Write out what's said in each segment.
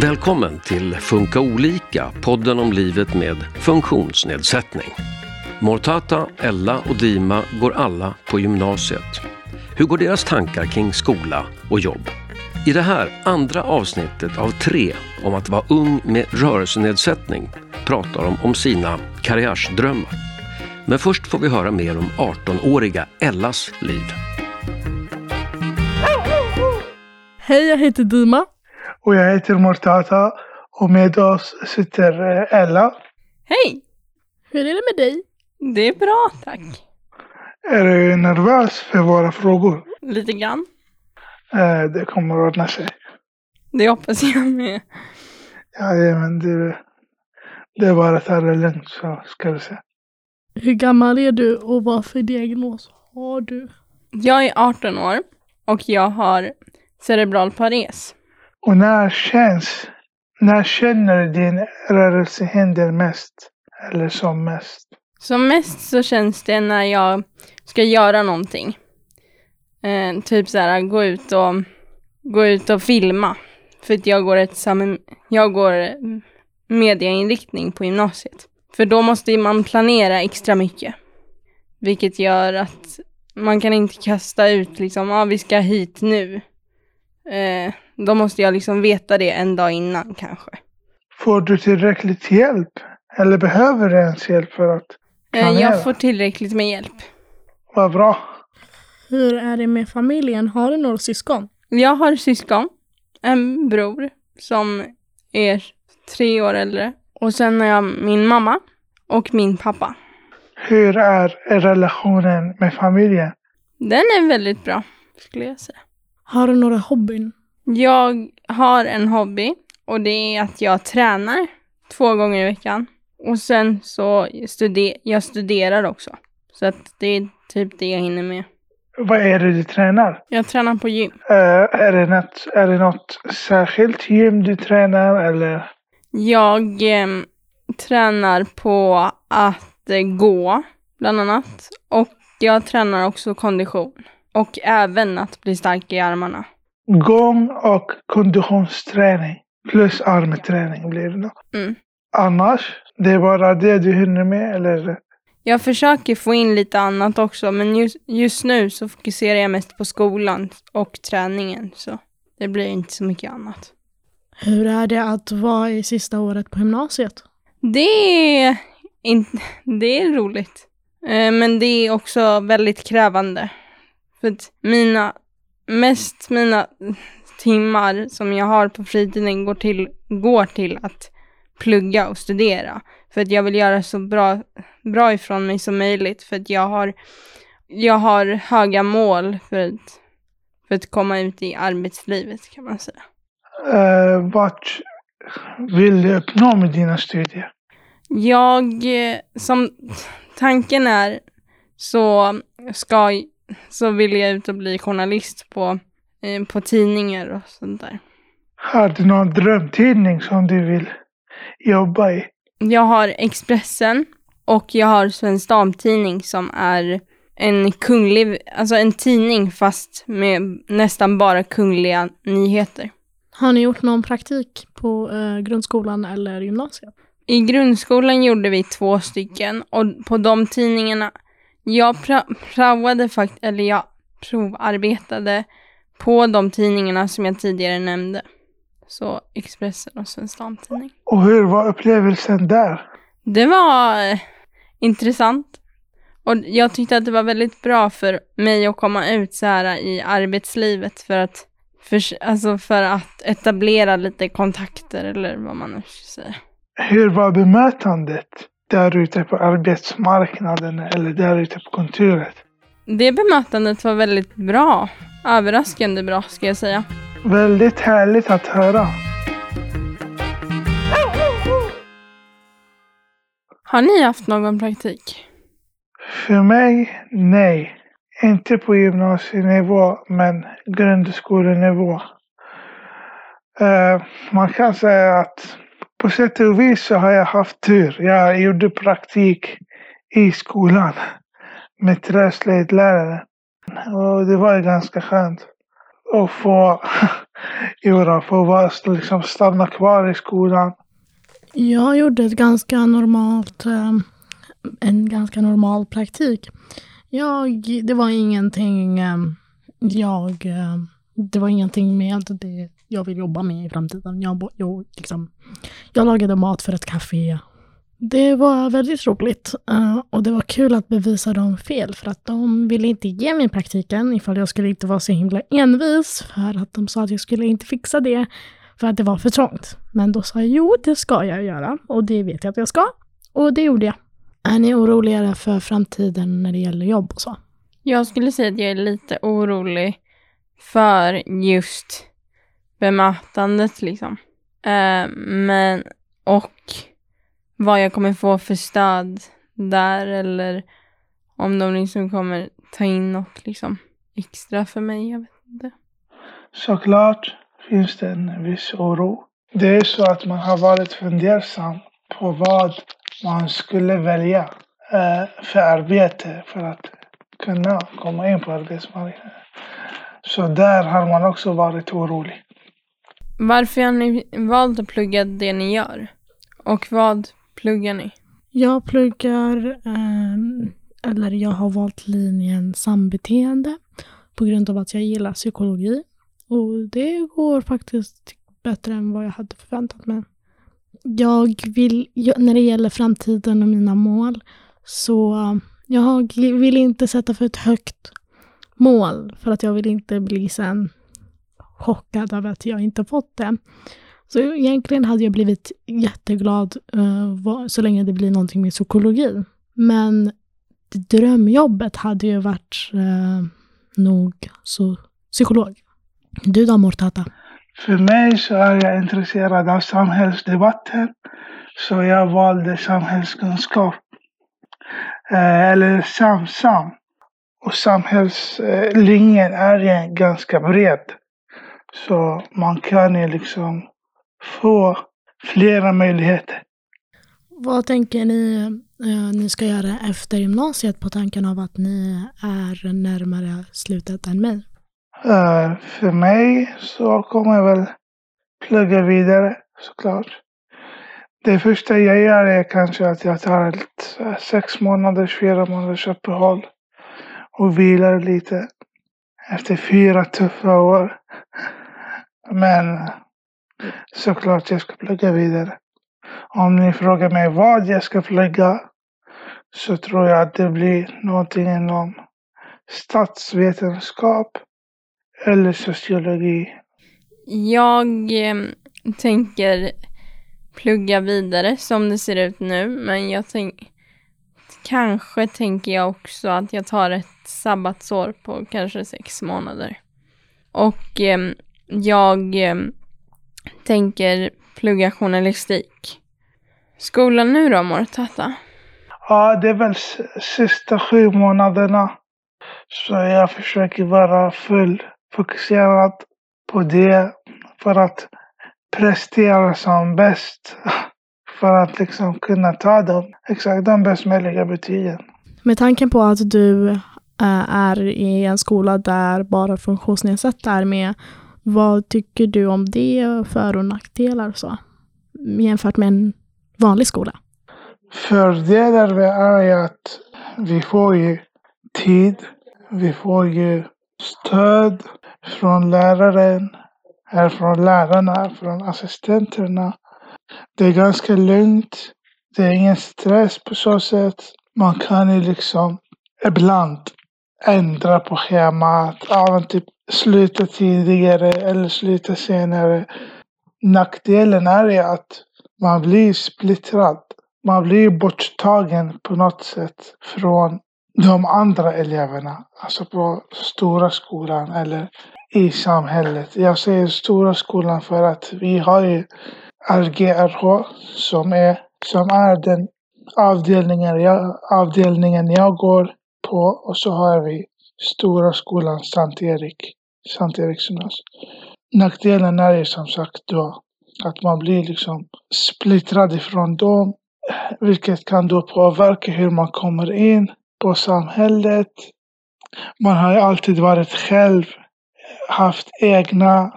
Välkommen till Funka olika, podden om livet med funktionsnedsättning. Mortata, Ella och Dima går alla på gymnasiet. Hur går deras tankar kring skola och jobb? I det här andra avsnittet av tre om att vara ung med rörelsenedsättning pratar de om sina karriärsdrömmar. Men först får vi höra mer om 18-åriga Ellas liv. Hej, jag heter Dima. Och jag heter Mortata och med oss sitter eh, Ella. Hej! Hur är det med dig? Det är bra, tack. Är du nervös för våra frågor? Lite grann. Eh, Det kommer att ordna sig. Det hoppas jag med. Ja, men det, det är bara att ta det lugnt så ska du se. Hur gammal är du och vad för diagnos har du? Jag är 18 år och jag har cerebral pares. Och när känns, när känner du din rörelsehinder mest? Eller som mest? Som mest så känns det när jag ska göra någonting. Eh, typ så här, gå ut och, gå ut och filma. För att jag går, ett sam- jag går mediainriktning på gymnasiet. För då måste man planera extra mycket. Vilket gör att man kan inte kasta ut liksom, ja ah, vi ska hit nu. Eh, då måste jag liksom veta det en dag innan kanske. Får du tillräckligt hjälp? Eller behöver du ens hjälp för att Eh, planera? jag får tillräckligt med hjälp. Vad bra. Hur är det med familjen? Har du några syskon? Jag har syskon, en bror som är tre år äldre. Och sen har jag min mamma och min pappa. Hur är relationen med familjen? Den är väldigt bra, skulle jag säga. Har du några hobbyn? Jag har en hobby och det är att jag tränar två gånger i veckan. Och sen så studer jag studerar också. Så att det är typ det jag hinner med. Vad är det du tränar? Jag tränar på gym. Eh, är, det något, är det något särskilt gym du tränar eller? Jag eh, tränar på att eh, gå, bland annat. Och jag tränar också kondition. Och även att bli stark i armarna. Gång och konditionsträning plus armträning blir det då. Mm. Annars, det är bara det du hinner med eller? Jag försöker få in lite annat också, men just, just nu så fokuserar jag mest på skolan och träningen. Så det blir inte så mycket annat. Hur är det att vara i sista året på gymnasiet? Det är, in, det är roligt. Eh, Men det är också väldigt krävande. För att mina, mest mina timmar som jag har på fritiden går till, går till att plugga och studera. För att jag vill göra så bra, bra ifrån mig som möjligt. För att jag har, jag har höga mål för att, för att komma ut i arbetslivet kan man säga. Uh, vart vill du uppnå med dina studier? Jag, eh, som tanken är, så ska, så vill jag ut och bli journalist på, eh, på tidningar och sånt där. Har du någon drömtidning som du vill jobba i? Jag har Expressen och jag har Svensk Damtidning som är en kunglig, alltså en tidning fast med nästan bara kungliga nyheter. Har ni gjort någon praktik på eh, grundskolan eller gymnasiet? I grundskolan gjorde vi två stycken och på de tidningarna, jag pra- praoade faktiskt, eller jag provarbetade på de tidningarna som jag tidigare nämnde. Så Expressen och Svensk Damtidning. Och hur var upplevelsen där? Det var eh, intressant. Och jag tyckte att det var väldigt bra för mig att komma ut så här i arbetslivet för att, för, alltså för att etablera lite kontakter eller vad man nu ska säga. Hur var bemötandet där ute på arbetsmarknaden eller där ute på kontoret? Det bemötandet var väldigt bra. Överraskande bra ska jag säga. Väldigt härligt att höra. Har ni haft någon praktik? För mig, nej. Inte på gymnasienivå, men grundskolenivå. Eh, man kan säga att på sätt och vis så har jag haft tur. Jag gjorde praktik i skolan med träslöjdlärare. Och det var ganska skönt att få göra få vara, liksom stanna kvar i skolan? Jag gjorde ett ganska normalt, eh, en ganska normal praktik. Jag, det var ingenting eh, jag, eh, det var ingenting med det jag vill jobba med i framtiden. Jag, jag, liksom, jag lagade mat för ett café. Det var väldigt roligt eh, och det var kul att bevisa dem fel för att de ville inte ge mig praktiken ifall jag skulle inte vara så himla envis för att de sa att jag skulle inte fixa det för att det var för trångt. Men då sa jag jo, det ska jag göra och det vet jag att jag ska. Och det gjorde jag. Är ni oroligare för framtiden när det gäller jobb och så? Jag skulle säga att jag är lite orolig för just bemötandet liksom. Eh, men, och vad jag kommer få för stöd där eller om de liksom kommer ta in något liksom extra för mig. Jag vet inte. Såklart finns det en viss oro. Det är så att man har varit fundersam på vad man skulle välja eh, för arbete för att kunna komma in på arbetsmarknaden. Så där har man också varit orolig. Varför har ni valt att plugga det ni gör? Och vad pluggar ni? Jag pluggar, eh, eller jag har valt linjen sambeteende på grund av att jag gillar psykologi. Och det går faktiskt bättre än vad jag hade förväntat mig. Jag vill, när det gäller framtiden och mina mål, så jag vill inte sätta för ett högt mål för att jag vill inte bli sen chockad över att jag inte fått det. Så egentligen hade jag blivit jätteglad uh, så länge det blir någonting med psykologi. Men drömjobbet hade ju varit uh, nog så psykolog. Du då Mortata? För mig så är jag intresserad av samhällsdebatter. Så jag valde samhällskunskap. Eh, eller SamSam. Och samhällslinjen är ju ganska bred. Så man kan ju liksom få flera möjligheter. Vad tänker ni eh, ni ska göra efter gymnasiet på tanken av att ni är närmare slutet än mig? Uh, för mig så kommer jag väl plugga vidare såklart. Det första jag gör är kanske att jag tar ett uh, sex månaders, fyra månaders uppehåll och vilar lite efter fyra tuffa år. Men såklart jag ska plugga vidare. Om ni frågar mig vad jag ska plugga så tror jag att det blir någonting inom statsvetenskap eller sociologi? Jag ehm, tänker plugga vidare som det ser ut nu, men jag tänker kanske tänker jag också att jag tar ett sabbatsår på kanske sex månader. Och eh, jag eh, tänker plugga journalistik. Skolan nu då, Mortata? Ja, det är väl sista sju månaderna. Så jag försöker vara full fokuserad på det för att prestera som bäst. För att liksom kunna ta dem, exakt de bäst möjliga betygen. Med tanken på att du äh, är i en skola där bara funktionsnedsatta är med, vad tycker du om det, för och nackdelar så? Jämfört med en vanlig skola? Fördelar är att vi får ju tid, vi får ju stöd från läraren, från lärarna, från assistenterna. Det är ganska lugnt. Det är ingen stress på så sätt. Man kan ju liksom ibland ändra på schemat. Ja, typ sluta tidigare eller sluta senare. Nackdelen är ju att man blir splittrad. Man blir borttagen på något sätt från de andra eleverna, alltså på stora skolan eller i samhället. Jag säger stora skolan för att vi har ju RGRH som är, som är den avdelningen jag, avdelningen jag går på och så har vi stora skolan Sankt Erik, Sankt Erikssonas. Alltså. Nackdelen är ju som sagt då att man blir liksom splittrad ifrån dem, vilket kan då påverka hur man kommer in på samhället. Man har ju alltid varit själv, haft egna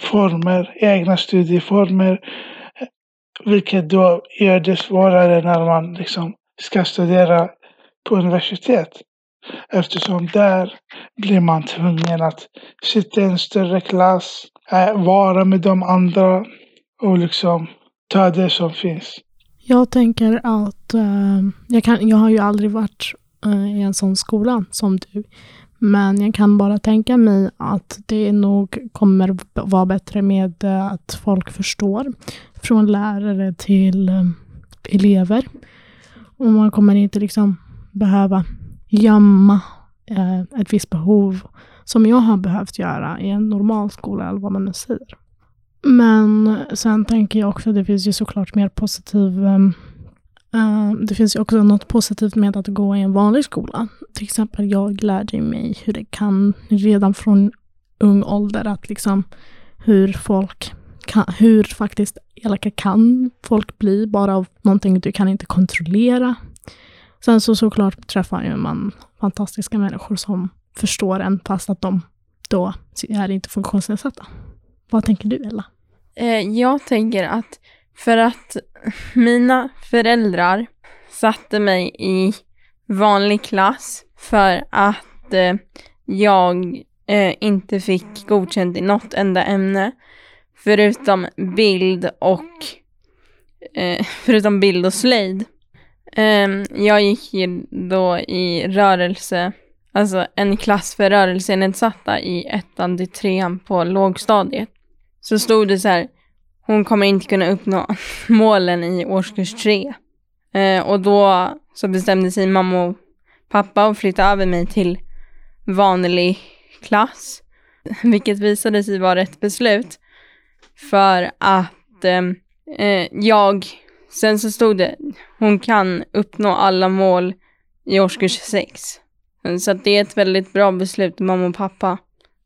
former, egna studieformer. Vilket då gör det svårare när man liksom ska studera på universitet. Eftersom där blir man tvungen att sitta i en större klass, eh, vara med de andra och liksom ta det som finns. Jag tänker att eh, jag, kan, jag har ju aldrig varit eh, i en sån skola som du. Men jag kan bara tänka mig att det nog kommer vara bättre med att folk förstår. Från lärare till eh, elever. Och man kommer inte liksom behöva gömma eh, ett visst behov som jag har behövt göra i en normal skola eller vad man nu säger. Men sen tänker jag också att det finns ju såklart mer positiv ehm, eh, det finns ju också något positivt med att gå i en vanlig skola. Till exempel jag lärde mig hur det kan redan från ung ålder att liksom hur folk kan, hur faktiskt elaka kan folk bli bara av någonting du kan inte kontrollera. Sen så såklart träffar ju man fantastiska människor som förstår en fast att de då är inte funktionsnedsatta. Vad tänker du Ella? Eh, jag tänker att för att mina föräldrar satte mig i vanlig klass för att eh, jag eh, inte fick godkänt i något enda ämne förutom bild och förutom bild och slöjd. Um, jag gick ju då i rörelse, alltså en klass för rörelsenedsatta i ettan till trean på lågstadiet så stod det så här, hon kommer inte kunna uppnå målen i årskurs tre. Uh, och då så bestämde sig mamma och pappa att flytta över mig till vanlig klass. Vilket visade sig vara ett beslut. För att ehm, eh, jag, sen så stod det, hon kan uppnå alla mål i årskurs sex. Så att det är ett väldigt bra beslut mamma och pappa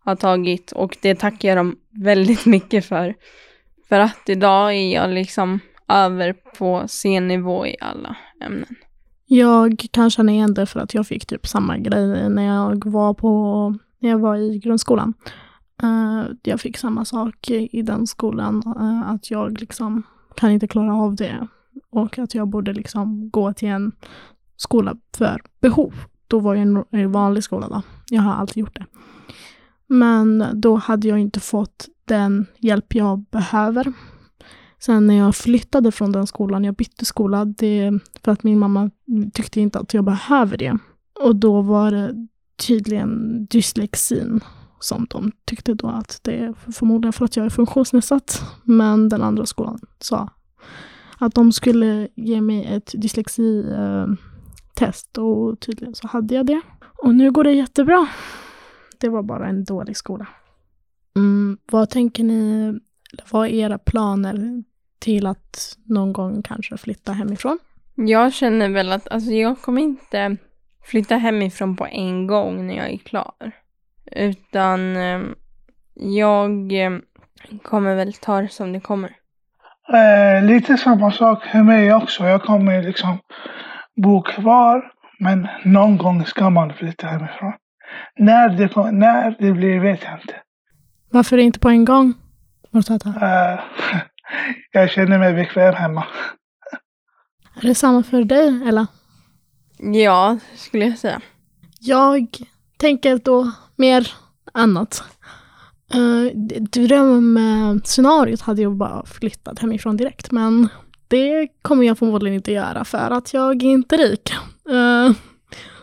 har tagit och det tackar jag dem väldigt mycket för. För att idag är jag liksom över på C-nivå i alla ämnen. Jag kan känna igen det för att jag fick typ samma grej när jag var på, när jag var i grundskolan. Uh, jag fick samma sak i den skolan, uh, att jag liksom kan inte klara av det och att jag borde liksom gå till en skola för behov. Då var jag i en vanlig skola då. Jag har alltid gjort det. Men då hade jag inte fått den hjälp jag behöver. Sen när jag flyttade från den skolan, jag bytte skola, det, för att min mamma tyckte inte att jag behöver det. Och då var det tydligen dyslexin som de tyckte då att det är förmodligen för att jag är funktionsnedsatt. Men den andra skolan sa att de skulle ge mig ett dyslexitest eh, och tydligen så hade jag det. Och nu går det jättebra det var bara en dålig skola. Mm, vad tänker ni, vad är era planer till att någon gång kanske flytta hemifrån? Jag känner väl att alltså, jag kommer inte flytta hemifrån på en gång när jag är klar. Utan eh, jag eh, kommer väl ta det som det kommer. Eh, lite samma sak för mig också. Jag kommer liksom bo kvar. Men någon gång ska man flytta hemifrån. När det, när det blir vet jag inte. Varför inte på en gång? Uh, jag känner mig bekväm hemma. Är det samma för dig, eller? Ja, skulle jag säga. Jag tänker då mer annat. Uh, Drömscenariot hade jag bara flyttat hemifrån direkt, men det kommer jag förmodligen inte göra för att jag är inte rik. Uh,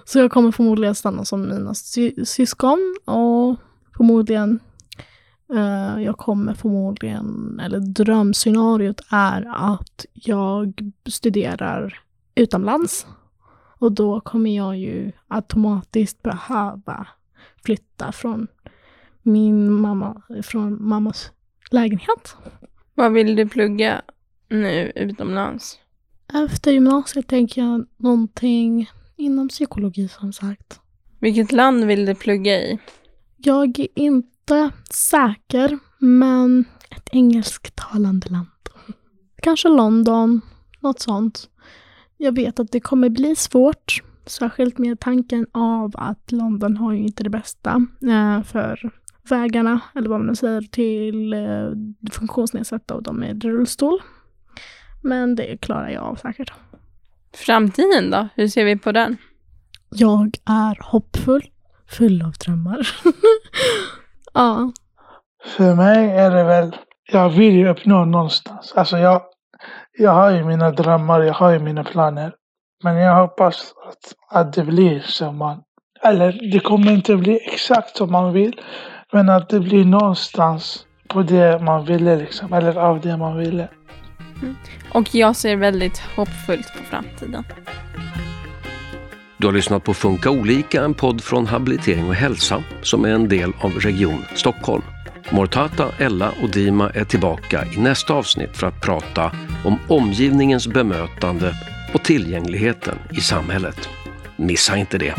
så jag kommer förmodligen stanna som mina sy syskon och förmodligen uh, jag kommer förmodligen, eller drömscenariot är att jag studerar utomlands. Och då kommer jag ju automatiskt behöva flytta från min mamma, från mammas lägenhet. Vad vill du plugga nu utomlands? Efter gymnasiet tänker jag någonting inom psykologi som sagt. Vilket land vill du plugga i? Jag är inte säker, men ett engelsktalande land. Kanske London, något sånt. Jag vet att det kommer bli svårt, särskilt med tanken av att London har ju inte det bästa eh, för vägarna, eller vad man nu säger, till eh, funktionsnedsatta och de med rullstol. Men det klarar jag av säkert. Framtiden då? Hur ser vi på den? Jag är hoppfull, full av drömmar. ja. För mig är det väl, jag vill ju uppnå någonstans. Alltså jag, jag har ju mina drömmar, jag har ju mina planer. Men jag hoppas att, att det blir som man, eller det kommer inte bli exakt som man vill. Men att det blir någonstans på det man ville liksom, eller av det man ville. Och jag ser väldigt hoppfullt på framtiden. Du har lyssnat på Funka olika, en podd från Habilitering och hälsa som är en del av Region Stockholm. Mortata, Ella och Dima är tillbaka i nästa avsnitt för att prata om omgivningens bemötande och tillgängligheten i samhället. Missa inte det!